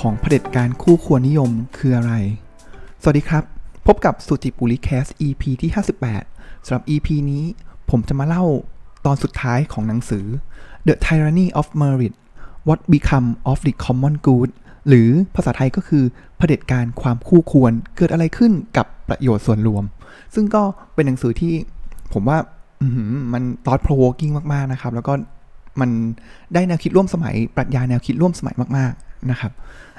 ของเผด็จการคู่ควรนิยมคืออะไร สวัสดีครับ พบกับสุจิปุริแคส EP ที่ 58สำหรับ EP นี้ผมจะมาเล่าตอนสุดท้ายของหนังสือ The Tyranny of Merit What Become of the Common Good หรือภาษาไทยก็คือเผด็จการความคู่ควรเกิดอะไรขึ้นกับประโยชน์ส่วนรวม ซึ่งก็เป็นหนังสือที่ผมว่ามัน thought provoking มาก ๆ นะครับ แล้วก็มันได้แนวคิดร่วมสมัย ปรัชญาแนวคิดร่วมสมัยมาก ๆ นะครับ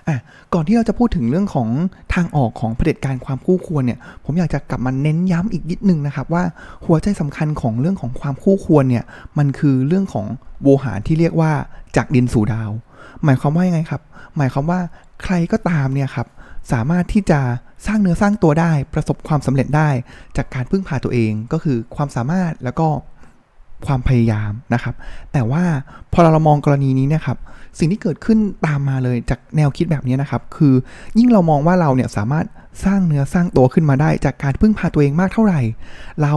อะก่อนที่เราจะพูดถึงเรื่องของทางออกของเผด็จการความคู่ควรเนี่ย ผมอยากจะกลับมาเน้นย้ำอีกนิดนึงนะครับ ว่าหัวใจสำคัญของเรื่องของความคู่ควรเนี่ย มันคือเรื่องของโวหารที่เรียกว่าจากดินสู่ดาว หมายความว่ายังไงครับ หมายความว่าใครก็ตามเนี่ยครับสามารถที่จะสร้างเนื้อสร้างตัวได้ประสบความสำเร็จได้ จากการพึ่งพาตัวเองก็คือความสามารถแล้วก็ความพยายามนะครับ แต่ว่าพอเรามองกรณีนี้เนะครับ สิ่งที่เกิดขึ้นตามมาเลยจากแนวคิดแบบนี้นะครับ คือยิ่งเรามองว่าเราเนี่ยสามารถสร้างเนื้อสร้างตัวขึ้นมาได้ จากการพึ่งพาตัวเองมากเท่าไหร่ เรา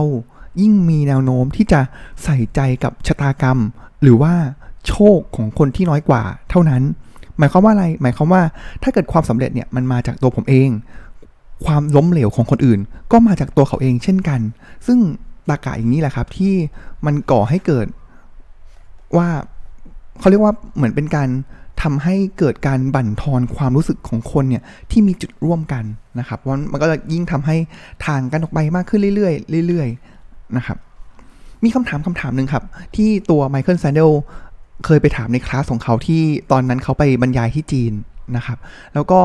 ยิ่งมีแนวโน้มที่จะใส่ใจกับชะตากรรม หรือว่าโชคของคนที่น้อยกว่า เท่านั้น หมายความว่าอะไร หมายความว่าถ้าเกิดความสำเร็จเนี่ยมันมาจากตัวผมเอง ความล้มเหลวของคนอื่น ก็มาจากตัวเขาเองเช่นกัน ซึ่งตากาอย่างนี้แหละครับที่มันก่อให้เกิดว่า เขาเรียกว่าเหมือนเป็นการทำให้เกิดการบั่นทอนความรู้สึกของคนเนี่ยที่มีจุดร่วมกันนะครับเพราะมันก็จะยิ่งทำให้ทางกันออกไปมากขึ้นเรื่อยๆเรื่อยๆนะครับ มีคำถามคำถามหนึ่งครับ ที่ตัวไมเคิลแซนเดลเคยไปถามในคลาสของเขาที่ตอนนั้นเขาไปบรรยายที่จีน นะครับ แล้วก็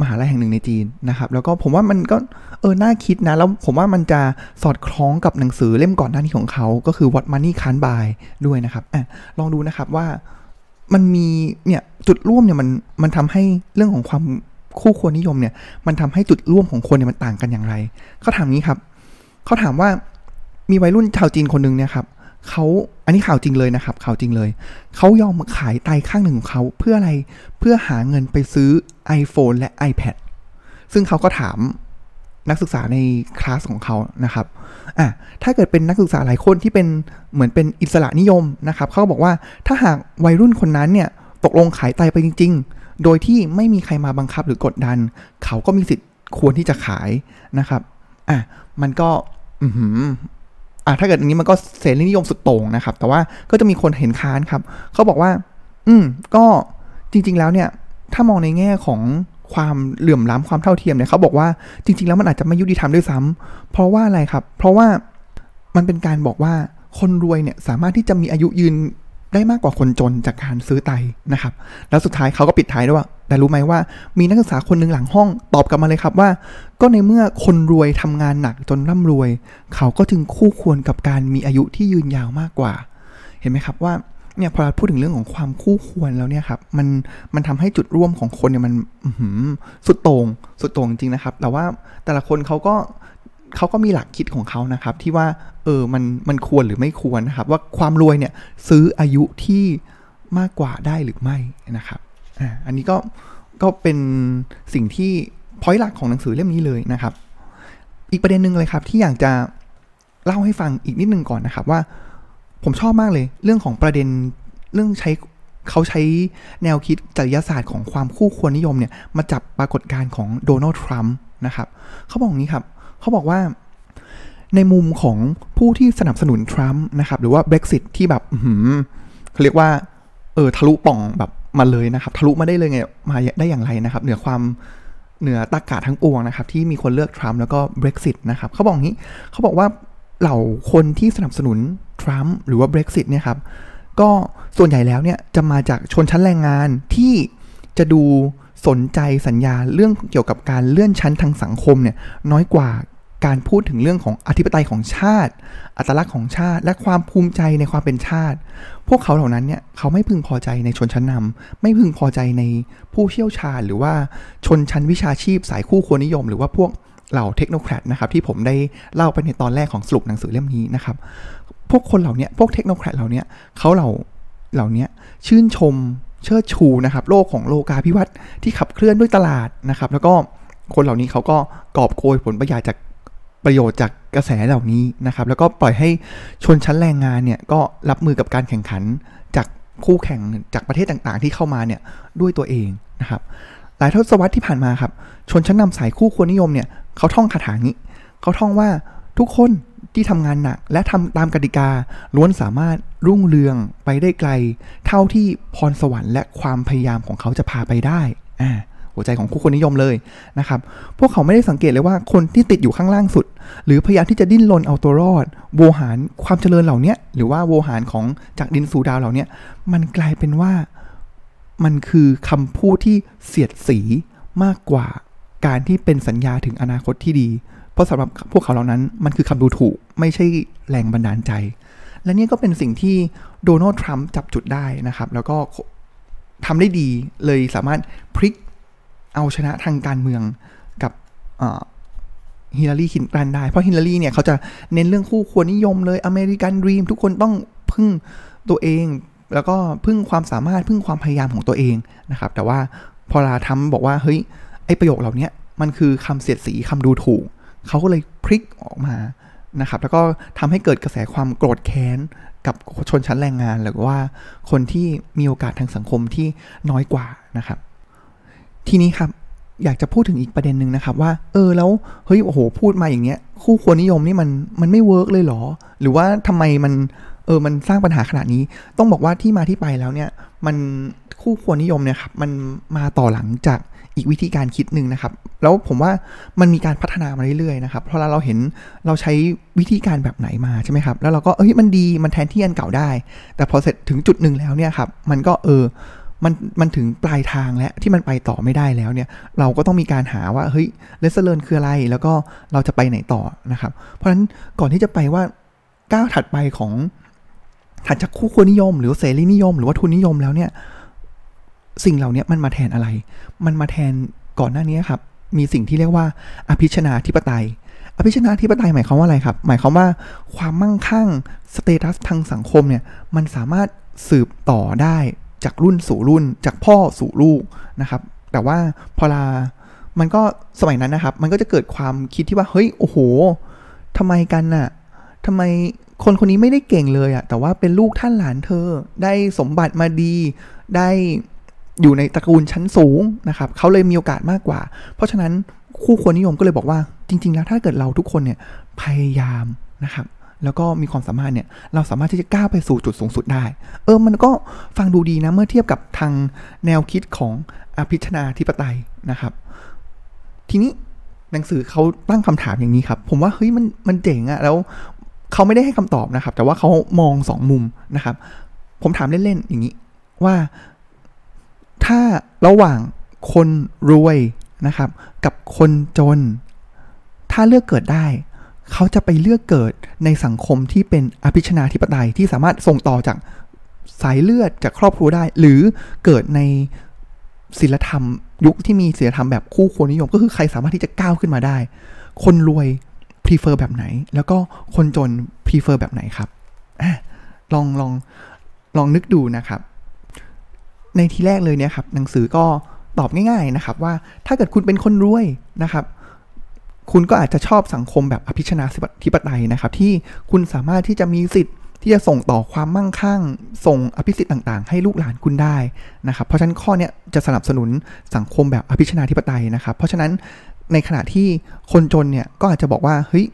มหาลัยแห่งหนึ่งในจีนนะครับ แล้วก็ผมว่ามันก็เออน่าคิดนะ แล้วผมว่ามันจะสอดคล้องกับหนังสือเล่มก่อนหน้านี้ของเขา ก็คือ What Money Can't Buy ด้วยนะครับอะลองดูนะครับว่ามันมีเนี่ยจุดร่วมเนี่ยมันมันทำให้เรื่องของความคู่ควรนิยมเนี่ย มันทำให้จุดร่วมของคนเนี่ยมันต่างกันอย่างไรเขาถามนี้ครับเขาถามว่ามีวัยรุ่นชาวจีนคนหนึ่งเนี่ยครับ เขาอันนี้ข่าวจริงเลยนะครับ ข่าวจริงเลย เขายอมขายไตข้างหนึ่งของเขาเพื่ออะไรเพื่อหาเงินไปซื้อ iPhone และ iPad ซึ่งเขาก็ถามนักศึกษาในคลาสของเขานะครับ อะ ถ้าเกิดเป็นนักศึกษาหลายคนที่เป็นเหมือนเป็นอิสระนิยมนะครับ เขาก็บอกว่าถ้าหากวัยรุ่นคนนั้นเนี่ยตกลงขายไตไปจริง ๆ โดยที่ไม่มีใครมาบังคับหรือกดดัน เขาก็มีสิทธิ์ควรที่จะขายนะครับ อะ มันก็ อื อะถ้าเกิดอย่างนี้มันก็เสรีนิยมสุดโต่งนะครับ แต่ว่าก็จะมีคนเห็นค้านครับ เขาบอกว่า อืม ก็จริง ๆ แล้วเนี่ย ถ้ามองในแง่ของความเหลื่อมล้ำความเท่าเทียมเนี่ยเขาบอกว่าจริง ๆ แล้วมันอาจจะไม่ยุติธรรมด้วยซ้ำเพราะว่าอะไรครับ เพราะว่ามันเป็นการบอกว่าคนรวยเนี่ยสามารถที่จะมีอายุยืน ได้มากกว่าคนจนจากการซื้อไตนะครับ แล้วสุดท้ายเขาก็ปิดท้ายด้วยว่า แต่รู้ไหมว่ามีนักศึกษาคนหนึ่งหลังห้องตอบกลับมาเลยครับว่า ก็ในเมื่อคนรวยทำงานหนักจนร่ำรวย เขาก็จึงคู่ควรกับการมีอายุที่ยืนยาวมากกว่า เห็นไหมครับว่าเนี่ยพอเราพูดถึงเรื่องของความคู่ควรแล้วเนี่ยครับมันมันทำให้จุดร่วมของคนเนี่ยมันสุดโต่งสุดโต่งจริงนะครับ แต่ว่าแต่ละคนเขาก็ เขาก็มีหลักคิดของเขานะครับที่ว่าเออมันมันควรหรือไม่ควรนะครับ ว่าความรวยเนี่ยซื้ออายุที่มากกว่าได้หรือไม่นะครับอ่าอันนี้ก็ก็เป็นสิ่งที่พอยต์หลักของหนังสือเล่มนี้เลยนะครับ อีกประเด็นหนึ่งเลยครับที่อยากจะเล่าให้ฟังอีกนิดนึงก่อนนะครับว่า ผมชอบมากเลย เรื่องของประเด็นเรื่องใช้เขาใช้แนวคิดจริยศาสตร์ของความคู่ควรนิยมเนี่ยมาจับปรากฏการณ์ของโดนัลด์ทรัมป์นะครับเขาบอกงี้ครับ เขาบอกว่าในมุมของผู้ที่สนับสนุนทรัมป์นะครับ หรือว่า Brexit ที่แบบเขาเรียกว่า เออทะลุป่องแบบมาเลยนะครับ ทะลุมาได้เลยไงมาได้อย่างไรนะครับ เหนือความเหนือตากาทั้งปวงนะครับ ที่มีคนเลือกทรัมป์แล้วก็ Brexit นะครับเขาบอกงี้เขาบอกว่าเหล่าคนที่สนับสนุนทรัมป์หรือว่า Brexit เนี่ยครับ ก็ส่วนใหญ่แล้วเนี่ยจะมาจากชนชั้นแรงงานที่จะดูสนใจสัญญาเรื่องเกี่ยวกับการเลื่อนชั้นทางสังคมเนี่ยน้อยกว่า การพูดถึงเรื่องของอธิปไตยของชาติ อัตลักษณ์ของชาติ และความภูมิใจในความเป็นชาติ พวกเขาเหล่านั้นเนี่ยเขาไม่พึงพอใจในชนชั้นนำไม่พึงพอใจในผู้เชี่ยวชาญ หรือว่าชนชั้นวิชาชีพ สายคู่ควรนิยม หรือว่าพวกเหล่าเทคโนแครดนะครับที่ผมได้เล่าไปในตอนแรกของสรุปหนังสือเล่มนี้นะครับ พวกคนเหล่านี้พวกเทคโนแครดเหล่านี้เขาเหล่าเหล่านี้ชื่นชมเชิดชูนะครับโลกของโลกาภิวัตน์ที่ขับเคลื่อนด้วยตลาดนะครับ แล้วก็คนเหล่านี้เขาก็กอบโกยผลประโยชน์จาก ประโยชน์จากกระแสเหล่านี้นะครับ แล้วก็ปล่อยให้ชนชั้นแรงงานเนี่ยก็รับมือกับการแข่งขันจากคู่แข่งจากประเทศต่างๆ ที่เข้ามาเนี่ยด้วยตัวเองนะครับ หลายทศวรรษที่ผ่านมาครับ ชนชั้นนำสายคู่ควรนิยมเนี่ยเขาท่องคาถานี้เขาท่องว่าทุกคนที่ทำงานหนักและทำตามกติกา ล้วนสามารถรุ่งเรืองไปได้ไกล เท่าที่พรสวรรค์และความพยายามของเขาจะพาไปได้อ่า หัวใจของคู่คนนิยมเลยนะครับ พวกเขาไม่ได้สังเกตเลยว่าคนที่ติดอยู่ข้างล่างสุด หรือพยายามที่จะดิ้นรนเอาตัวรอด โวหารความเจริญเหล่านี้หรือว่าโวหารของจากดินสู่ดาวเหล่านี้มันกลายเป็นว่ามันคือคำพูดที่เสียดสีมากกว่าการที่เป็นสัญญาถึงอนาคตที่ดี เพราะสำหรับพวกเขาเหล่านั้นมันคือคำดูถูกไม่ใช่แรงบันดาลใจ และนี่ก็เป็นสิ่งที่โดนัลด์ทรัมป์จับจุดได้นะครับ แล้วก็ทำได้ดีเลยสามารถพลิก เอาชนะทางการเมืองกับฮิลลารีคลินตันได้ เพราะฮิลลารีเนี่ยเขาจะเน้นเรื่องคู่ควรนิยมเลย American Dream ทุกคนต้องพึ่งตัวเอง แล้วก็พึ่งความสามารถพึ่งความพยายามของตัวเองนะครับ แต่ว่าพอทรัมป์บอกว่าเฮ้ยไอประโยคเหล่านี้มันคือคำเสียดสีคำดูถูก เขาก็เลยพลิกออกมานะครับ แล้วก็ทำให้เกิดกระแสความโกรธแค้นกับชนชั้นแรงงานหรือว่าคนที่มีโอกาสทางสังคมที่น้อยกว่านะครับ ทีนี้ครับอยากจะพูดถึงอีกประเด็นหนึ่งนะครับว่า เออแล้วเฮ้ยโอ้โห พูดมาอย่างเงี้ย คู่ควรนิยมนี่มันมันไม่ work เลยเหรอ หรือว่าทำไมมันเออมันสร้างปัญหาขนาดนี้ ต้องบอกว่าที่มาที่ไปแล้วเนี่ย มันคู่ควรนิยมเนี่ยครับมันมาต่อหลังจากอีกวิธีการคิดหนึ่งนะครับ แล้วผมว่ามันมีการพัฒนามาเรื่อยๆนะครับ เพราะเราเห็นเราใช้วิธีการแบบไหนมาใช่ไหมครับ แล้วเราก็เอ้ยมันดีมันแทนที่อันเก่าได้ แต่พอเสร็จถึงจุดหนึ่งแล้วเนี่ยครับ มันก็เออ มันมันถึงปลายทางแล้วที่มันไปต่อไม่ได้แล้วเนี่ย เราก็ต้องมีการหาว่าเฮ้ยเลสเซอร์นคืออะไร แล้วก็เราจะไปไหนต่อนะครับ เพราะฉะนั้นก่อนที่จะไปว่าก้าวถัดไปของถัดจากคู่ควรนิยม หรือเสรีนิยม หรือว่าทุนนิยมแล้วเนี่ย สิ่งเหล่านี้มันมาแทนอะไร มันมาแทนก่อนหน้านี้ครับ มีสิ่งที่เรียกว่า อภิชนาธิปไตย อภิชนาธิปไตยหมายความว่าอะไรครับ หมายความว่าความมั่งคั่งสเตตัสทางสังคมเนี่ย มันสามารถสืบต่อได้ จากรุ่นสู่รุ่น จากพ่อสู่ลูกนะครับ แต่ว่าพอลามันก็สมัยนั้นนะครับ มันก็จะเกิดความคิดที่ว่าเฮ้ยโอ้โหทำไมกันน่ะทำไมคนคนนี้ไม่ได้เก่งเลยอะแต่ว่าเป็นลูกท่านหลานเธอ ได้สมบัติมาดี ได้อยู่ในตระกูลชั้นสูงนะครับ เขาเลยมีโอกาสมากกว่า เพราะฉะนั้นคู่ควรนิยมก็เลยบอกว่าจริง ๆ แล้วถ้าเกิดเราทุกคนเนี่ยพยายามนะครับ แล้วก็มีความสามารถเนี่ย เราสามารถที่จะก้าวไปสู่จุดสูงสุดได้ เออ มันก็ฟังดูดีนะ เมื่อเทียบกับทางแนวคิดของอภิชนาธิปไตยนะครับ ทีนี้หนังสือเขาตั้งคำถามอย่างนี้ครับ ผมว่าเฮ้ยมันมันเจ๋งอะแล้วเขาไม่ได้ให้คำตอบนะครับ แต่ว่าเขามองสองมุมนะครับ ผมถามเล่นๆอย่างนี้ว่าถ้าระหว่างคนรวยนะครับ กับคนจน ถ้าเลือกเกิดได้ เขาจะไปเลือกเกิดในสังคมที่เป็นอภิชนาธิปไตยที่สามารถส่งต่อจากสายเลือดจากครอบครัวได้ หรือเกิดในศิลธรรม ยุคที่มีศิลธรรมแบบคู่ควรนิยม ก็คือใครสามารถที่จะก้าวขึ้นมาได้ คนรวย prefer แบบไหน แล้วก็คนจน prefer แบบไหนครับอลองลองลองนึกดูนะครับ ในทีแรกเลยเนี่ยครับหนังสือก็ตอบง่าย ๆนะครับ ว่าถ้าเกิดคุณเป็นคนรวยนะครับ คุณก็อาจจะชอบสังคมแบบอภิชนาธิปไตยนะครับ ที่คุณสามารถที่จะมีสิทธิ์ที่จะส่งต่อความมั่งคั่ง ส่งอภิสิทธิ์ต่างๆ ให้ลูกหลานคุณได้นะครับ เพราะฉะนั้นข้อนี้จะสนับสนุนสังคมแบบอภิชนาธิปไตยนะครับ เพราะฉะนั้นในขณะที่คนจนเนี่ยก็อาจจะบอกว่าเฮ้ย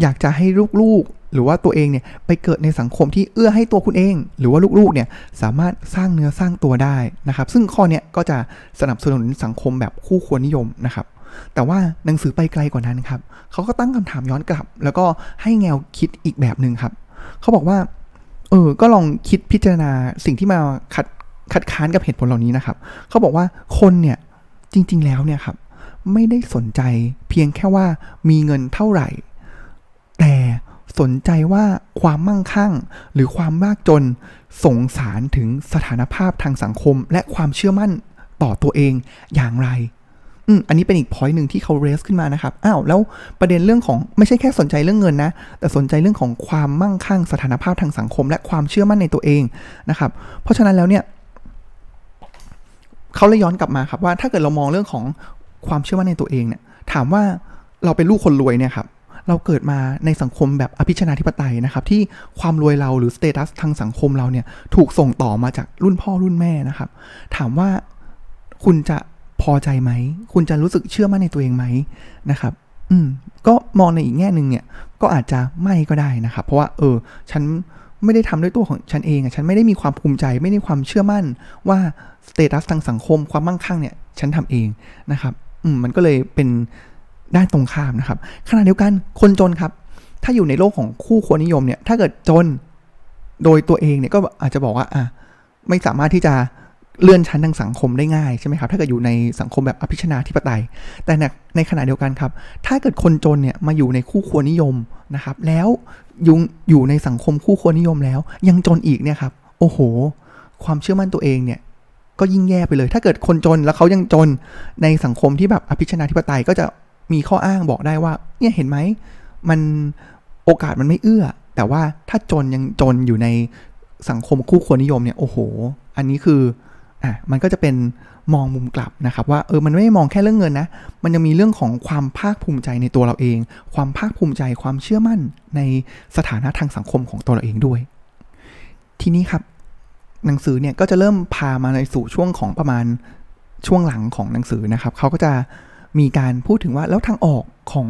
อยากจะให้ลูกๆ หรือว่าตัวเองเนี่ยไปเกิดในสังคมที่เอื้อให้ตัวคุณเอง หรือว่าลูกๆเนี่ยสามารถสร้างเนื้อสร้างตัวได้นะครับ ซึ่งข้อนี้ก็จะสนับสนุนสังคมแบบคู่ควรนิยมนะครับ แต่ว่าหนังสือไปไกลกว่านั้นครับเขาก็ตั้งคำถามย้อนกลับ แล้วก็ให้แนวคิดอีกแบบหนึ่งครับเขาบอกว่าเออก็ลองคิดพิจารณาสิ่งที่มาคัดคัดค้านกับเหตุผลเหล่านี้นะครับเขาบอกว่าคนเนี่ยจริง ๆ แล้วเนี่ยครับไม่ได้สนใจเพียงแค่ว่ามีเงินเท่าไหร่ แต่สนใจว่าความมั่งคั่ง หรือความมากจนสงสารถึงสถานภาพทางสังคม และความเชื่อมั่นต่อตัวเองอย่างไร อืมอันนี้เป็นอีกพอยต์หนึ่งที่เขาเรสขึ้นมานะครับ อ้าวแล้วประเด็นเรื่องของไม่ใช่แค่สนใจเรื่องเงินนะ แต่สนใจเรื่องของความมั่งคั่งสถานภาพทางสังคม และความเชื่อมั่นในตัวเองนะครับ เพราะฉะนั้นแล้วเนี่ยเขาเลยย้อนกลับมาครับว่าถ้าเกิดเรามองเรื่องของความเชื่อมั่นในตัวเองเนี่ย ถามว่าเราเป็นลูกคนรวยเนี่ยครับเราเกิดมาในสังคมแบบอภิชนาธิปไตยนะครับ ที่ความรวยเราหรือสเตตัสทางสังคมเราเนี่ย ถูกส่งต่อมาจากรุ่นพ่อรุ่นแม่นะครับ ถามว่าคุณจะ อใจไหม คุณจะรู้สึกเชื่อมั่นในตัวเองไหมนะครับ อืม ก็มองในอีกแง่หนึ่งเนี่ย ก็อาจจะไม่ก็ได้นะครับ เพราะว่าเออ ฉันไม่ได้ทำด้วยตัวของฉันเองอะฉันไม่ได้มีความภูมิใจ ไม่ได้ความเชื่อมั่นว่าสเตตัสทางสังคมความมั่งคั่งเนี่ย ฉันทำเองนะครับ อืม มันก็เลยเป็นด้านตรงข้ามนะครับ ขณะเดียวกันคนจนครับ ถ้าอยู่ในโลกของคู่ควรนิยมเนี่ย ถ้าเกิดจนโดยตัวเองเนี่ยก็อาจจะบอกว่า อะ ไม่สามารถที่จะ เลื่อนชั้นทางสังคมได้ง่ายใช่ไหมครับ ถ้าเกิดอยู่ในสังคมแบบอภิชนาธิปไตย แต่ในขณะเดียวกันครับ ถ้าเกิดคนจนเนี่ยมาอยู่ในคู่ควรนิยมนะครับ แล้วยุงอยู่ในสังคมคู่ควรนิยมแล้ว ยังจนอีกเนี่ยครับ โอ้โห ความเชื่อมั่นตัวเองเนี่ยก็ยิ่งแย่ไปเลย ถ้าเกิดคนจนแล้วเขายังจนในสังคมที่แบบอภิชนาธิปไตยก็จะมีข้ออ้างบอกได้ว่า เนี่ยเห็นไหมมันโอกาสมันไม่เอื้อ แต่ว่าถ้าจนยังจนอยู่ในสังคมคู่ควรนิยมเนี่ย โอ้โห อันนี้คือ อะมันก็จะเป็นมองมุมกลับนะครับว่าเออมันไม่ได้มองแค่เรื่องเงินนะ มันยังมีเรื่องของความภาคภูมิใจในตัวเราเอง ความภาคภูมิใจความเชื่อมั่นในสถานะทางสังคมของตัวเราเองด้วย ทีนี้ครับ หนังสือเนี่ยก็จะเริ่มพามาในสู่ช่วงของประมาณช่วงหลังของหนังสือนะครับเขาก็จะมีการพูดถึงว่าแล้วทางออกของ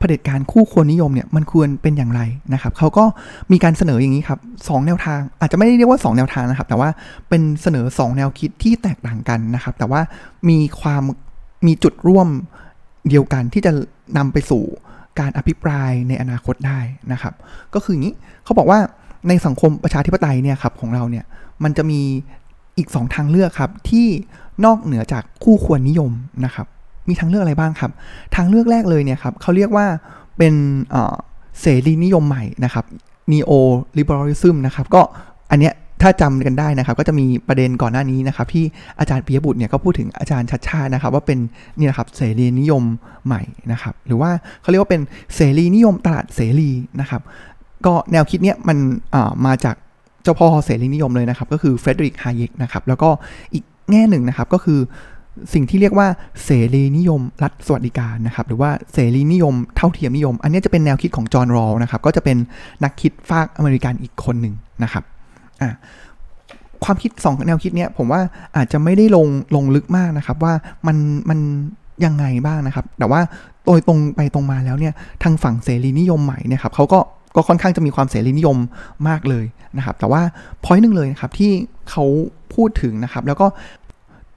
เผด็จการคู่ควรนิยมเนี่ยมันควรเป็นอย่างไรนะครับเขาก็มีการเสนออย่างนี้ครับสแนวทาง อาจจะไม่ได้เรียกว่า 2 แนวทางนะครับ แต่ว่าเป็นเสนอ 2 แนวคิดที่แตกต่างกันนะครับ แต่ว่ามีความมีจุดร่วมเดียวกันที่จะนำไปสู่การอภิปรายในอนาคตได้นะครับ ก็คืออย่างนี้เขาบอกว่าในสังคมประชาธิปไตยเนี่ยครับของเราเนี่ยมันจะมีอีก 2 ทางเลือกครับที่นอกเหนือจากคู่ควรนิยมนะครับ มีทางเลือกอะไรบ้างครับ ทางเลือกแรกเลยเนี่ยครับเขาเรียกว่าเป็นเสรีนิยมใหม่นะครับ neo liberalism นะครับ ก็อันเนี้ยถ้าจำกันได้นะครับ ก็จะมีประเด็นก่อนหน้านี้นะครับ ที่อาจารย์ปิยบุตรเนี่ยก็พูดถึงอาจารย์ชัดชาตินะครับ ว่าเป็นนี่นะครับเสรีนิยมใหม่นะครับ หรือว่าเขาเรียกว่าเป็นเสรีนิยมตลาดเสรีนะครับ ก็แนวคิดเนี้ยมันมาจากเจ้าพ่อเสรีนิยมเลยนะครับ ก็คือเฟรเดริกฮายเกนะครับ แล้วก็อีกแง่หนึ่งนะครับก็คือ สิ่งที่เรียกว่าเสรีนิยมรัฐสวัสดิการนะครับหรือว่าเสรีนิยมเท่าเทียมนิยม อันนี้จะเป็นแนวคิดของจอห์นรอลนะครับก็จะเป็นนักคิดฝากอเมริกันอีกคนหนึ่งนะครับอ่าความคิดสองแนวคิดเนี้ยผมว่าอาจจะไม่ได้ลงลงลึกมากนะครับว่ามันมันยังไงบ้างนะครับ แต่ว่าโดยตรงไปตรงมาแล้วเนี่ยทางฝั่งเสรีนิยมใหม่เนี่ยครับเขาก็ก็ค่อนข้างจะมีความเสรีนิยมมากเลยนะครับ แต่ว่าพอยต์หนึ่งเลยนะครับที่เขาพูดถึงนะครับ แล้วก็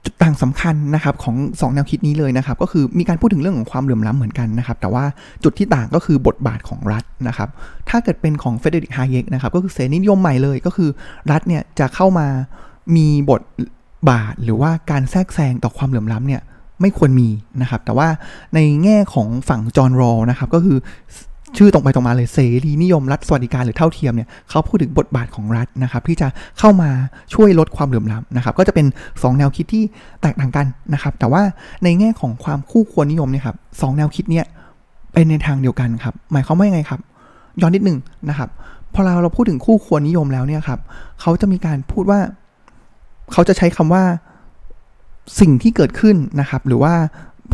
จุดต่างสำคัญนะครับของ 2 แนวคิดนี้เลยนะครับ ก็คือมีการพูดถึงเรื่องของความเหลื่อมล้ำเหมือนกันนะครับ แต่ว่าจุดที่ต่างก็คือบทบาทของรัฐนะครับ ถ้าเกิดเป็นของเฟเดริกฮายกนะครับ ก็คือเสนิยมใหม่เลยก็คือรัฐเนี่ยจะเข้ามามีบทบาทหรือว่าการแทรกแซงต่อความเหลื่อมล้ำเนี่ยไม่ควรมีนะครับ แต่ว่าในแง่ของฝั่งจอห์นรอนะครับก็คือ ชื่อตรงไปตรงมาเลยเสรีนิยมรัฐสวัสดิการหรือเท่าเทียมเนี่ยเขาพูดถึงบทบาทของรัฐนะครับที่จะเข้ามาช่วยลดความเหลื่อมล้ำนะครับก็จะเป็น 2 แนวคิดที่แตกต่างกันนะครับแต่ว่าในแง่ของความคู่ควรนิยมเนี่ยครับสแนวคิดเนี่ยเป็นในทางเดียวกันครับหมายความว่ายังไงครับ ย้อนนิดหนึ่งนะครับพอเราเราพูดถึงคู่ควรนิยมแล้วเนี่ยครับเขาจะมีการพูดว่าเขาจะใช้คำว่าสิ่งที่เกิดขึ้นนะครับ หรือว่า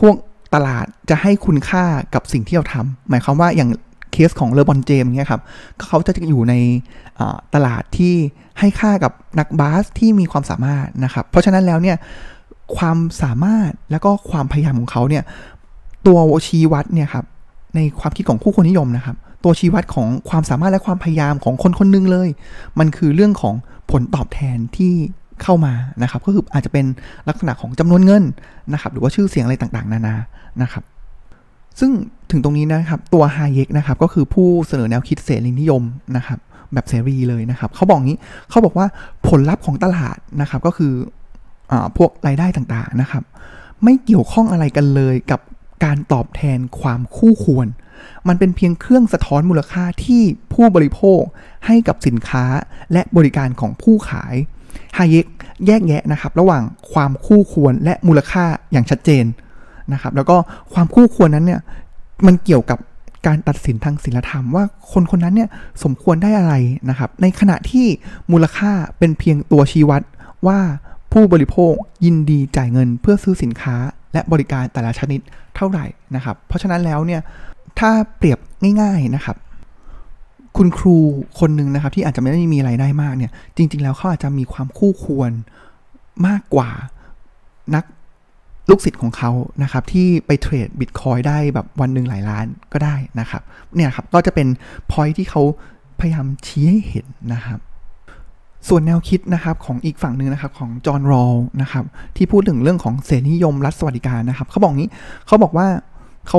พวกตลาดจะให้คุณค่ากับสิ่งที่เราทำหมายความว่าอย่าง เคสของเลอบอนเจมเนี่ยครับเขาจะอยู่ในตลาดที่ให้ค่ากับนักบาสที่มีความสามารถนะครับ เพราะฉะนั้นแล้วเนี่ยความสามารถแล้วก็ความพยายามของเขาเนี่ยตัวชี้วัดเนี่ยครับในความคิดของคู่คนนิยมนะครับ ตัวชี้วัดของความสามารถและความพยายามของคนคนนึงเลย มันคือเรื่องของผลตอบแทนที่เข้ามานะครับ ก็คืออาจจะเป็นลักษณะของจำนวนเงินนะครับ หรือว่าชื่อเสียงอะไรต่างๆ นานานะครับ ซึ่งถึงตรงนี้นะครับตัวฮาเยกนะครับก็คือผู้เสนอแนวคิดเสรีนิยมนะครับแบบเสรีเลยนะครับเขาบอกงี้เขาบอกว่าผลลัพธ์ของตลาดนะครับก็คืออพวกรายได้ต่างๆนะครับ ไม่เกี่ยวข้องอะไรกันเลยกับการตอบแทนความคู่ควร มันเป็นเพียงเครื่องสะท้อนมูลค่าที่ผู้บริโภคให้กับสินค้าและบริการของผู้ขายฮาเยกแยกแยะนะครับ ระหว่างความคู่ควรและมูลค่าอย่างชัดเจน นะครับแล้วก็ความคู่ควรนั้นเนี่ยมันเกี่ยวกับการตัดสินทางศีลธรรมว่าคนคนนั้นเนี่ยสมควรได้อะไรนะครับ ในขณะที่มูลค่าเป็นเพียงตัวชี้วัดว่าผู้บริโภคยินดีจ่ายเงินเพื่อซื้อสินค้าและบริการแต่ละชนิดเท่าไหร่นะครับ เพราะฉะนั้นแล้วเนี่ยถ้าเปรียบง่าย ๆนะครับ คุณครูคนหนึ่งนะครับ ที่อาจจะไม่ได้มีรายได้มากเนี่ย จริง ๆ แล้วเขาอาจจะมีความคู่ควรมากกว่านัก ลูกศิษย์ของเขานะครับที่ไปเทรดบิตคอยได้แบบวันหนึ่งหลายล้านก็ได้นะครับเนี่ยครับก็จะเป็นพอยที่เขาพยายามชี้ให้เห็นนะครับส่วนแนวคิดนะครับของอีกฝั่งหนึ่งนะครับของจอห์นรอลนะครับที่พูดถึงเรื่องของเสรีนิยมรัฐสวัสดิการนะครับเขาบอกงี้เขาบอกว่าเขา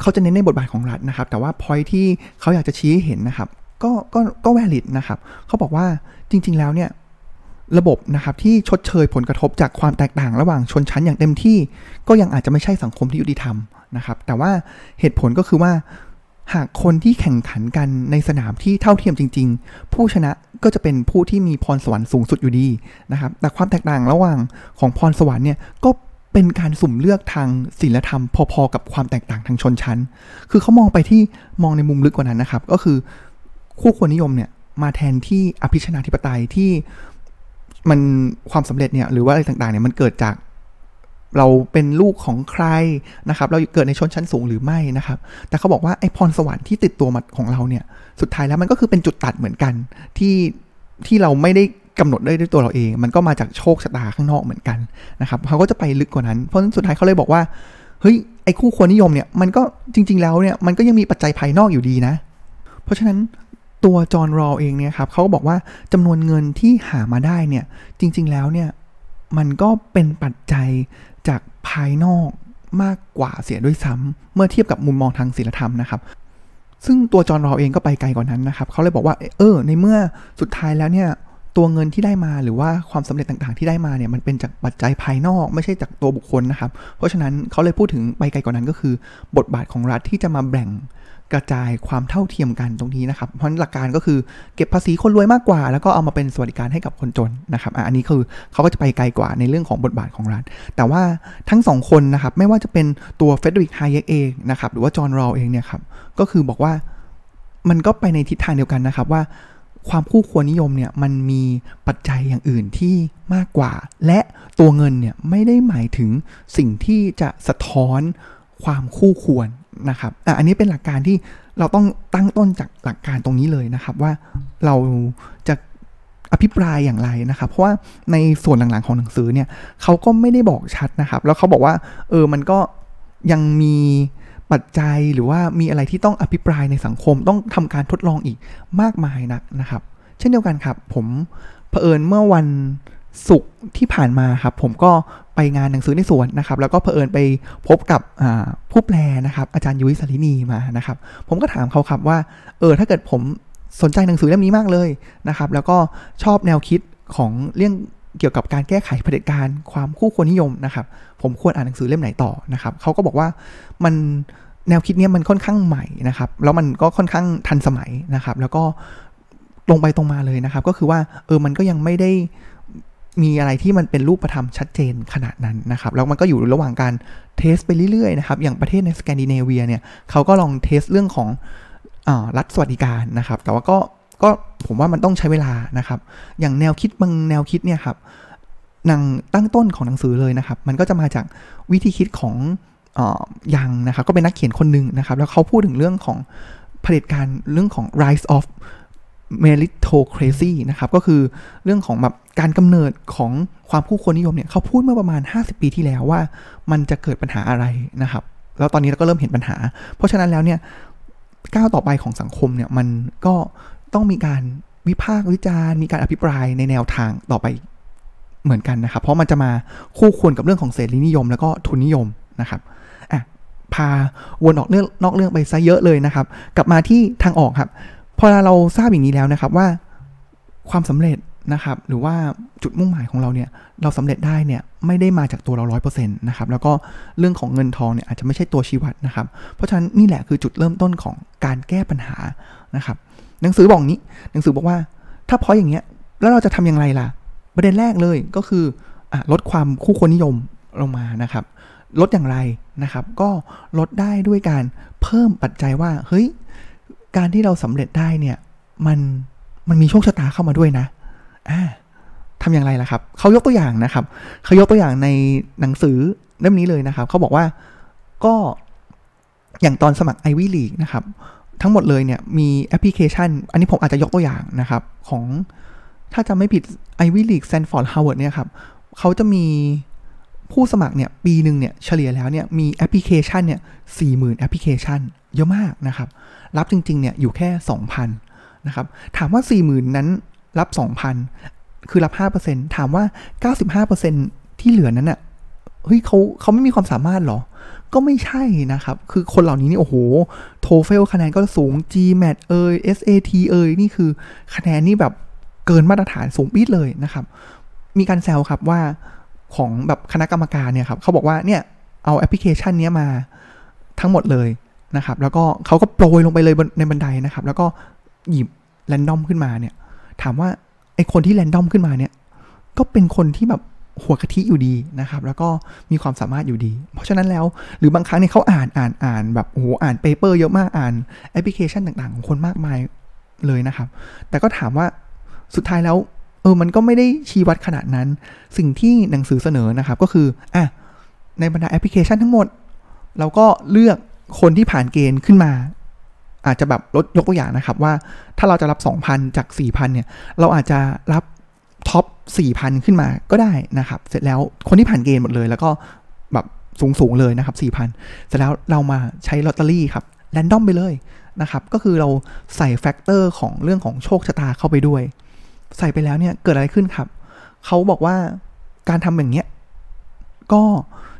เขาจะเน้นในบทบาทของรัฐนะครับ แต่ว่าพอยที่เขาอยากจะชี้ให้เห็นนะครับ ก็ก็ก็แวลิดนะครับเขาบอกว่าจริง ๆ แล้วเนี่ย ระบบนะครับที่ชดเชยผลกระทบจากความแตกต่างระหว่างชนชั้นอย่างเต็มที่ ก็ยังอาจจะไม่ใช่สังคมที่ยุติธรรมนะครับ แต่ว่าเหตุผลก็คือว่า หากคนที่แข่งขันกันในสนามที่เท่าเทียมจริง ๆ ผู้ชนะก็จะเป็นผู้ที่มีพรสวรรค์สูงสุดอยู่ดีนะครับ แต่ความแตกต่างระหว่างของพรสวรรค์เนี่ยก็เป็นการสุ่มเลือกทางศีลธรรม พอๆกับความแตกต่างทางชนชั้น คือเขามองไปที่มองในมุมลึกกว่านั้นนะครับ ก็คือคู่ควรนิยมเนี่ยมาแทนที่อภิชนาธิปไตยที่ มันความสำเร็จเนี่ยหรือว่าอะไรต่างๆเนี่ยมันเกิดจากเราเป็นลูกของใครนะครับ เราเกิดในชนชั้นสูงหรือไม่นะครับ แต่เขาบอกว่าไอ้พรสวรรค์ที่ติดตัวมาของเราเนี่ย สุดท้ายแล้วมันก็คือเป็นจุดตัดเหมือนกันที่ที่เราไม่ได้กำหนดได้ด้วยตัวเราเอง มันก็มาจากโชคชะตาข้างนอกเหมือนกันนะครับเขาก็จะไปลึกกว่านั้น เพราะฉะนั้นสุดท้ายเขาเลยบอกว่าเฮ้ยไอ้คู่ควรนิยมเนี่ยมันก็จริง ๆ แล้วเนี่ยมันก็ยังมีปัจจัยภายนอกอยู่ดีนะ เพราะฉะนั้น ตัวจอห์นรอเองเนี่ยครับเขาก็บอกว่าจำนวนเงินที่หามาได้เนี่ยจริง ๆแล้วเนี่ยมันก็เป็นปัจจัยจากภายนอกมากกว่าเสียด้วยซ้ำเมื่อเทียบกับมุมมองทางศีลธรรมนะครับซึ่งตัวจอห์นรอเองก็ไปไกลกว่านั้นนะครับเขาเลยบอกว่าเออในเมื่อสุดท้ายแล้วเนี่ยตัวเงินที่ได้มาหรือว่าความสำเร็จต่างๆที่ได้มาเนี่ยมันเป็นจากปัจจัยภายนอกไม่ใช่จากตัวบุคคลนะครับ เพราะฉะนั้นเขาเลยพูดถึงไปไกลกว่านั้นก็คือ บทบาทของรัฐที่จะมาแบ่ง กระจายความเท่าเทียมกันตรงนี้นะครับ เพราะหลักการก็คือเก็บภาษีคนรวยมากกว่า แล้วก็เอามาเป็นสวัสดิการให้กับคนจนนะครับอันนี้คือเขาก็จะไปไกลกว่าในเรื่องของบทบาทของรัฐ แต่ว่าทั้งสองคนนะครับ ไม่ว่าจะเป็นตัวเฟดริกไฮเยกเองนะครับ หรือว่าจอห์นรอเองเนี่ยครับ ก็คือบอกว่ามันก็ไปในทิศทางเดียวกันนะครับว่าความคู่ควรนิยมเนี่ยมันมีปัจจัยอย่างอื่นที่มากกว่า และตัวเงินเนี่ยไม่ได้หมายถึงสิ่งที่จะสะท้อนความคู่ควร นะครับอ,อันนี้เป็นหลักการที่เราต้องตั้งต้นจากหลักการตรงนี้เลยนะครับ ว่าเราจะอภิปรายอย่างไรนะครับ เพราะว่าในส่วนหลังๆของหนังสือเนี่ยเขาก็ไม่ได้บอกชัดนะครับ แล้วเขาบอกว่าเออมันก็ยังมีปัจจัยหรือว่ามีอะไรที่ต้องอภิปรายในสังคมต้องทำการทดลองอีกมากมายนักนะครับ เช่นเดียวกันครับ ผมเผอิญเมื่อวัน ศุกร์ที่ผ่านมาครับ ผมก็ไปงานหนังสือในสวนนะครับ แล้วก็เผอิญไปพบกับผู้แปลนะครับ อาจารย์ยุ้ยสารินีมานะครับ ผมก็ถามเขาครับว่า เออถ้าเกิดผมสนใจหนังสือเล่มนี้มากเลยนะครับ แล้วก็ชอบแนวคิดของเรื่องเกี่ยวกับการแก้ไขเผด็จการความคู่ควรนิยมนะครับ ผมควรอ่านหนังสือเล่มไหนต่อนะครับเขาก็บอกว่ามันแนวคิดนี้มันค่อนข้างใหม่นะครับ แล้วมันก็ค่อนข้างทันสมัยนะครับ แล้วก็ตรงไปตรงมาเลยนะครับ ก็คือว่าเออมันก็ยังไม่ได้ มีอะไรที่มันเป็นรูปธรรมชัดเจนขนาดนั้นนะครับแล้วมันก็อยู่ระหว่างการเทสไปเรื่อยๆนะครับอย่างประเทศในสแกนดิเนเวียเนี่ยเขาก็ลองเทสเรื่องของอรัฐสวัสดิการนะครับ แต่ว่าก็ก็ผมว่ามันต้องใช้เวลานะครับ อย่างแนวคิดบางแนวคิดเนี่ยครับนังตั้งต้นของหนังสือเลยนะครับ มันก็จะมาจากวิธีคิดของยังนะครับ ก็เป็นนักเขียนคนหนึ่งนะครับ แล้วเขาพูดถึงเรื่องของเผด็จการเรื่องของ rise of meritocracy นะครับ ก็คือเรื่องของแบบการกำเนิดของความผู้คนนิยมเนี่ยเขาพูดเมื่อประมาณ 50 ปีที่แล้วว่า มันจะเกิดปัญหาอะไรนะครับ แล้วตอนนี้เราก็เริ่มเห็นปัญหา เพราะฉะนั้นแล้วเนี่ยก้าวต่อไปของสังคมเนี่ยมันก็ต้องมีการวิพากษ์วิจารณ์มีการอภิปรายในแนวทางต่อไปเหมือนกันนะครับ เพราะมันจะมาคู่ควรกับเรื่องของเสรีนิยม แล้วก็ทุนนิยมนะครับอะพาวนออกเรื่องนอกเรื่องไปซะเยอะเลยนะครับ กลับมาที่ทางออกครับ พอเราทราบอย่างนี้แล้วนะครับว่าความสำเร็จนะครับ หรือว่าจุดมุ่งหมายของเราเนี่ย เราสำเร็จได้เนี่ยไม่ได้มาจากตัวเราร้อยเปอร์เซ็นต์นะครับ แล้วก็เรื่องของเงินทองเนี่ยอาจจะไม่ใช่ตัวชี้วัดนะครับ เพราะฉะนั้นนี่แหละคือจุดเริ่มต้นของการแก้ปัญหานะครับ หนังสือบอกนี้ หนังสือบอกว่า ถ้าพออย่างเงี้ย แล้วเราจะทำอย่างไรล่ะ ประเด็นแรกเลยก็คืออลดความคู่ควรนิยมลงมานะครับ ลดอย่างไรนะครับ ก็ลดได้ด้วยการเพิ่มปัจจัยว่า เฮ้ย การที่เราสำเร็จได้เนี่ย มันมันมีโชคชะตาเข้ามาด้วยนะอ่าทำอย่างไรล่ะครับ เขายกตัวอย่างนะครับ เขายกตัวอย่างในหนังสือเล่มนี้เลยนะครับ เขาบอกว่าก็อย่างตอนสมัคร Ivy League นะครับ ทั้งหมดเลยเนี่ยมีแอปพลิเคชัน อันนี้ผมอาจจะยกตัวอย่างนะครับ ของถ้าจะไม่ผิด Ivy League Stanford Harvard เนี่ยครับเขาจะมีผู้สมัครเนี่ยปีหนึ่งเนี่ยเฉลี่ยแล้วเนี่ยมีแอปพลิเคชันเนี่ยสี่หมื่นแอปพลิเคชันเยอะมากนะครับ รับจริงๆเนี่ยอยู่แค่ 2,000นะครับถามว่า 40,000 นั้นรับ 2,000 คือรับ 5%ถามว่า 95%ที่เหลือนั้นน่ะเฮ้ยเขาเขาไม่มีความสามารถหรอ ก็ไม่ใช่นะครับ คือคนเหล่านี้นี่โอ้โห โทเฟลคะแนนก็สูง GMAT เอย SAT เอยนี่คือคะแนนนี่แบบเกินมาตรฐานสูงปี๊ดเลยนะครับ มีการแซวครับว่าของแบบคณะกรรมการเนี่ยครับเขาบอกว่าเนี่ยเอาแอปพลิเคชันนี้มาทั้งหมดเลย นะครับ แล้วก็เขาก็โปรยลงไปเลยในบันไดนะครับ แล้วก็หยิบ random ขึ้นมาเนี่ย ถามว่าไอคนที่ random ขึ้นมาเนี่ย ก็เป็นคนที่แบบหัวกะทิอยู่ดีนะครับ แล้วก็มีความสามารถอยู่ดี เพราะฉะนั้นแล้ว หรือบางครั้งเนี่ยเขาอ่านอ่านอ่านแบบโอ้โหอ่าน paper เยอะมากอ่านแอปพลิเคชันต่างๆ ของคนมากมายเลยนะครับ แต่ก็ถามว่าสุดท้ายแล้ว เออมันก็ไม่ได้ชี้วัดขนาดนั้น สิ่งที่หนังสือเสนอนะครับก็คืออะในบรรดาแอปพลิเคชันทั้งหมด เราก็เลือก คนที่ผ่านเกณฑ์ขึ้นมา อาจจะแบบลดยกตัวอย่างนะครับ ว่าถ้าเราจะรับ 2,000 จาก 4,000 เนี่ย เราอาจจะรับ top 4,000 ขึ้นมาก็ได้นะครับ เสร็จแล้วคนที่ผ่านเกณฑ์หมดเลย แล้วก็แบบสูงๆเลยนะครับ 4,000 เสร็จแล้วเรามาใช้ลอตเตอรี่ครับ random ไปเลยนะครับ ก็คือเราใส่ factor ของเรื่องของโชคชะตาเข้าไปด้วย ใส่ไปแล้วเนี่ยเกิดอะไรขึ้นครับ เขาบอกว่าการทำอย่างเนี้ยก็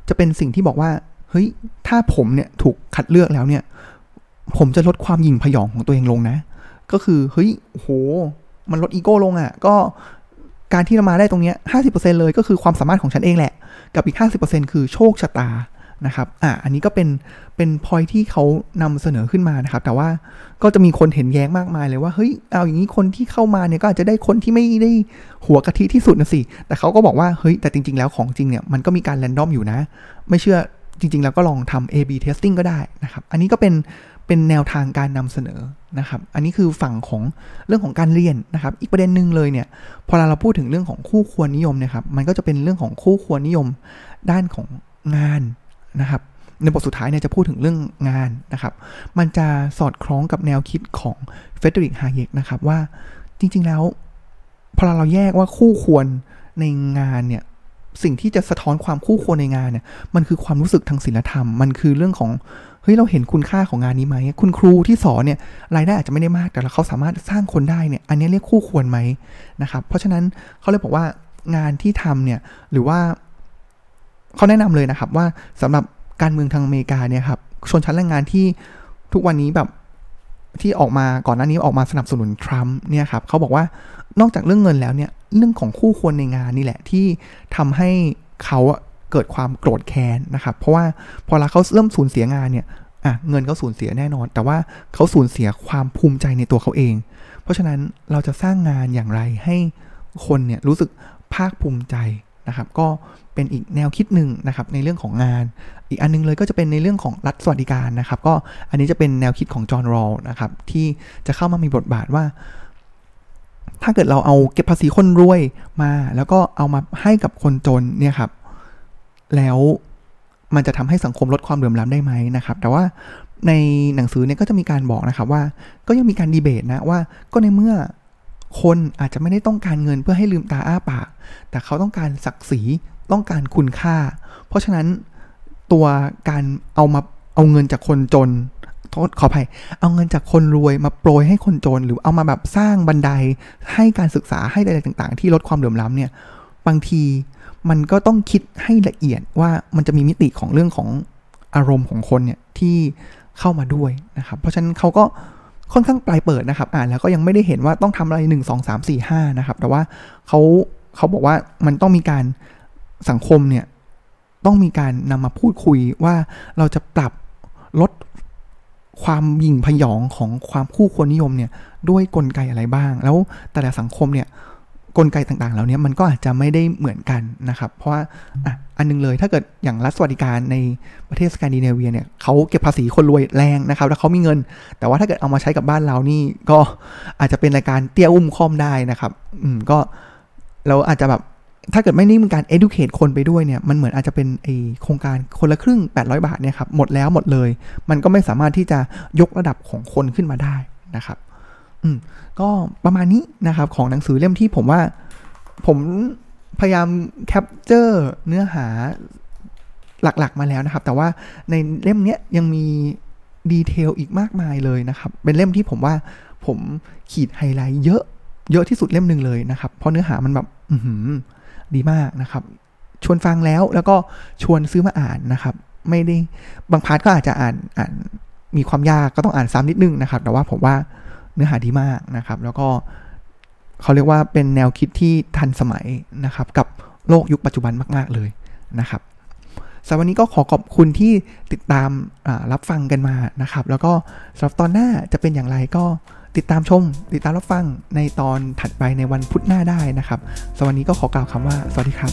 จะเป็นสิ่งที่บอกว่า เฮ้ยถ้าผมเนี่ยถูกคัดเลือกแล้วเนี่ย ผมจะลดความหยิ่งผยองของตัวเองลงนะ ก็คือเฮ้ยโห มันลดอีโก้ลงอะ่ะ ก็การที่เรามาได้ตรงเนี้ยห้าสิบเปอร์เซ็นต์เลยก็คือความสามารถของฉันเองแหละ กับอีกห้าสิบเปอร์เซ็นต์คือโชคชะตานะครับ อะอันนี้ก็เป็น เป็นพอยที่เขานำเสนอขึ้นมานะครับ แต่ว่าก็จะมีคนเห็นแย้งมากมายเลยว่า เฮ้ย เอาอย่างนี้คนที่เข้ามาเนี่ยก็อาจจะได้คนที่ไม่ได้หัวกะทิที่สุดนะสิ แต่เขาก็บอกว่า เฮ้ย แต่จริง ๆ แล้วของจริงเนี่ย มันก็มีการแรนดอมอยู่นะ ไม่เชื่อ จริงๆ แล้วก็ลองทำ A/B testing ก็ได้นะครับ อันนี้ก็เป็นเป็นแนวทางการนำเสนอนะครับ อันนี้คือฝั่งของเรื่องของการเรียนนะครับ อีกประเด็นหนึ่งเลยเนี่ย พอเราพูดถึงเรื่องของคู่ควรนิยมนี่ยครับ มันก็จะเป็นเรื่องของคู่ควรนิยมด้านของงานนะครับในบทสุดท้ายเนี่ยจะพูดถึงเรื่องงานนะครับ มันจะสอดคล้องกับแนวคิดของเฟเดริกฮาเยกนะครับว่าจริงๆแล้ว พอเราแยกว่าคู่ควรในงานเนี่ย สิ่งที่จะสะท้อนความคู่ควรในงานเนี่ย มันคือความรู้สึกทางศิลธรรม มันคือเรื่องของ เฮ้ย เราเห็นคุณค่าของงานนี้ไหม คุณครูที่สอนเนี่ย รายได้อาจจะไม่ได้มาก แต่เขาสามารถสร้างคนได้เนี่ย อันนี้เรียกคู่ควรไหมนะครับ เพราะฉะนั้นเขาเลยบอกว่างานที่ทำเนี่ย หรือว่าเขาแนะนำเลยนะครับว่าสำหรับการเมืองทางอเมริกาเนี่ยครับ ชนชั้นแรงงานที่ทุกวันนี้แบบ ที่ออกมาก่อนหน้านี้ออกมาสนับสนุนทรัมป์เนี่ยครับเขาบอกว่านอกจากเรื่องเงินแล้วเนี่ยเรื่องของคู่ควรในงานนี่แหละที่ทำให้เขาเกิดความโกรธแค้นนะครับ เพราะว่าพอเราเขาเริ่มสูญเสียงานเนี่ยอะเงินเขาสูญเสียแน่นอน แต่ว่าเขาสูญเสียความภูมิใจในตัวเขาเอง เพราะฉะนั้นเราจะสร้างงานอย่างไรให้คนเนี่ยรู้สึกภาคภูมิใจ นะครับก็เป็นอีกแนวคิดหนึ่งนะครับในเรื่องของงาน อีกอันนึงเลยก็จะเป็นในเรื่องของรัฐสวัสดิการนะครับก็อันนี้จะเป็นแนวคิดของจอห์นรอลนะครับที่จะเข้ามามีบทบาทว่า ถ้าเกิดเราเอาเก็บภาษีคนรวยมา แล้วก็เอามาให้กับคนจนเนี่ยครับแล้วมันจะทำให้สังคมลดความเหลื่อมล้ำได้ไหมนะครับ แต่ว่าในหนังสือเนี่ยก็จะมีการบอกนะครับว่าก็ยังมีการดีเบตนะว่าก็ในเมื่อ คนอาจจะไม่ได้ต้องการเงินเพื่อให้ลืมตาอ้าปาก แต่เขาต้องการศักดิ์ศรีต้องการคุณค่า เพราะฉะนั้นตัวการเอามาเอาเงินจากคนจนโทษขออภัย เอาเงินจากคนรวยมาโปรยให้คนจน หรือเอามาแบบสร้างบันไดให้การศึกษาให้อะไรต่างๆ ที่ลดความเหลื่อมล้ำเนี่ยบางทีมันก็ต้องคิดให้ละเอียดว่ามันจะมีมิติของเรื่องของอารมณ์ของคนเนี่ยที่เข้ามาด้วยนะครับ เพราะฉะนั้นเขาก็ ค่อนข้างปลายเปิดนะครับ อ่านแล้วก็ยังไม่ได้เห็นว่าต้องทำอะไรหนึ่งสองสามสี่ห้านะครับ แต่ว่าเขาเขาบอกว่ามันต้องมีการสังคมเนี่ย ต้องมีการนำมาพูดคุยว่าเราจะปรับลดความยิ่งพยองของความคู่ควรนิยมเนี่ย ด้วยกลไกอะไรบ้าง แล้วแต่ละสังคมเนี่ย กลไกต่างๆ เหล่านี้มันก็อาจจะไม่ได้เหมือนกันนะครับ เพราะว่าอะอันนึงเลยถ้าเกิดอย่างรัฐสวัสดิการในประเทศสแกนดิเนเวียเนี่ยเขาเก็บภาษีคนรวยแรงนะครับ แล้วเขามีเงิน แต่ว่าถ้าเกิดเอามาใช้กับบ้านเรานี่ก็อาจจะเป็นรายการเตี้ยอุ้มคอมได้นะครับ อืมก็เราอาจจะแบบถ้าเกิดไม่นี่มีการ educate คนไปด้วยเนี่ย มันเหมือนอาจจะเป็นไอโครงการคนละครึ่ง 800 บาทเนี่ยครับ หมดแล้วหมดเลย มันก็ไม่สามารถที่จะยกระดับของคนขึ้นมาได้นะครับ อืมก็ประมาณนี้นะครับของหนังสือเล่มที่ผมว่า ผมพยายาม capture เนื้อหาหลักๆมาแล้วนะครับ แต่ว่าในเล่มเนี้ยยังมี detail อีกมากมายเลยนะครับ เป็นเล่มที่ผมว่าผมขีดไฮไลท์เยอะเยอะที่สุดเล่มหนึ่งเลยนะครับ เพราะเนื้อหามันแบบอือดีมากนะครับ ชวนฟังแล้วแล้วก็ชวนซื้อมาอ่านนะครับ ไม่ได้บางพาร์ทก็อาจจะอ่านอ่านมีความยากก็ต้องอ่านซ้ำนิดนึงนะครับ แต่ว่าผมว่า นื้อหาดีมากนะครับ แล้วก็เขาเรียกว่าเป็นแนวคิดที่ทันสมัยนะครับ กับโลกยุคปัจจุบันมาก ๆ เลยนะครับสำหรับวันนี้ก็ขอขอบคุณที่ติดตามรับฟังกันมานะครับ แล้วก็สำหรับตอนหน้าจะเป็นอย่างไรก็ติดตามชม ติดตามรับฟังในตอนถัดไปในวันพุธหน้าได้นะครับสำหรับวันนี้ก็ขอกล่าวคำว่า สวัสดีครับ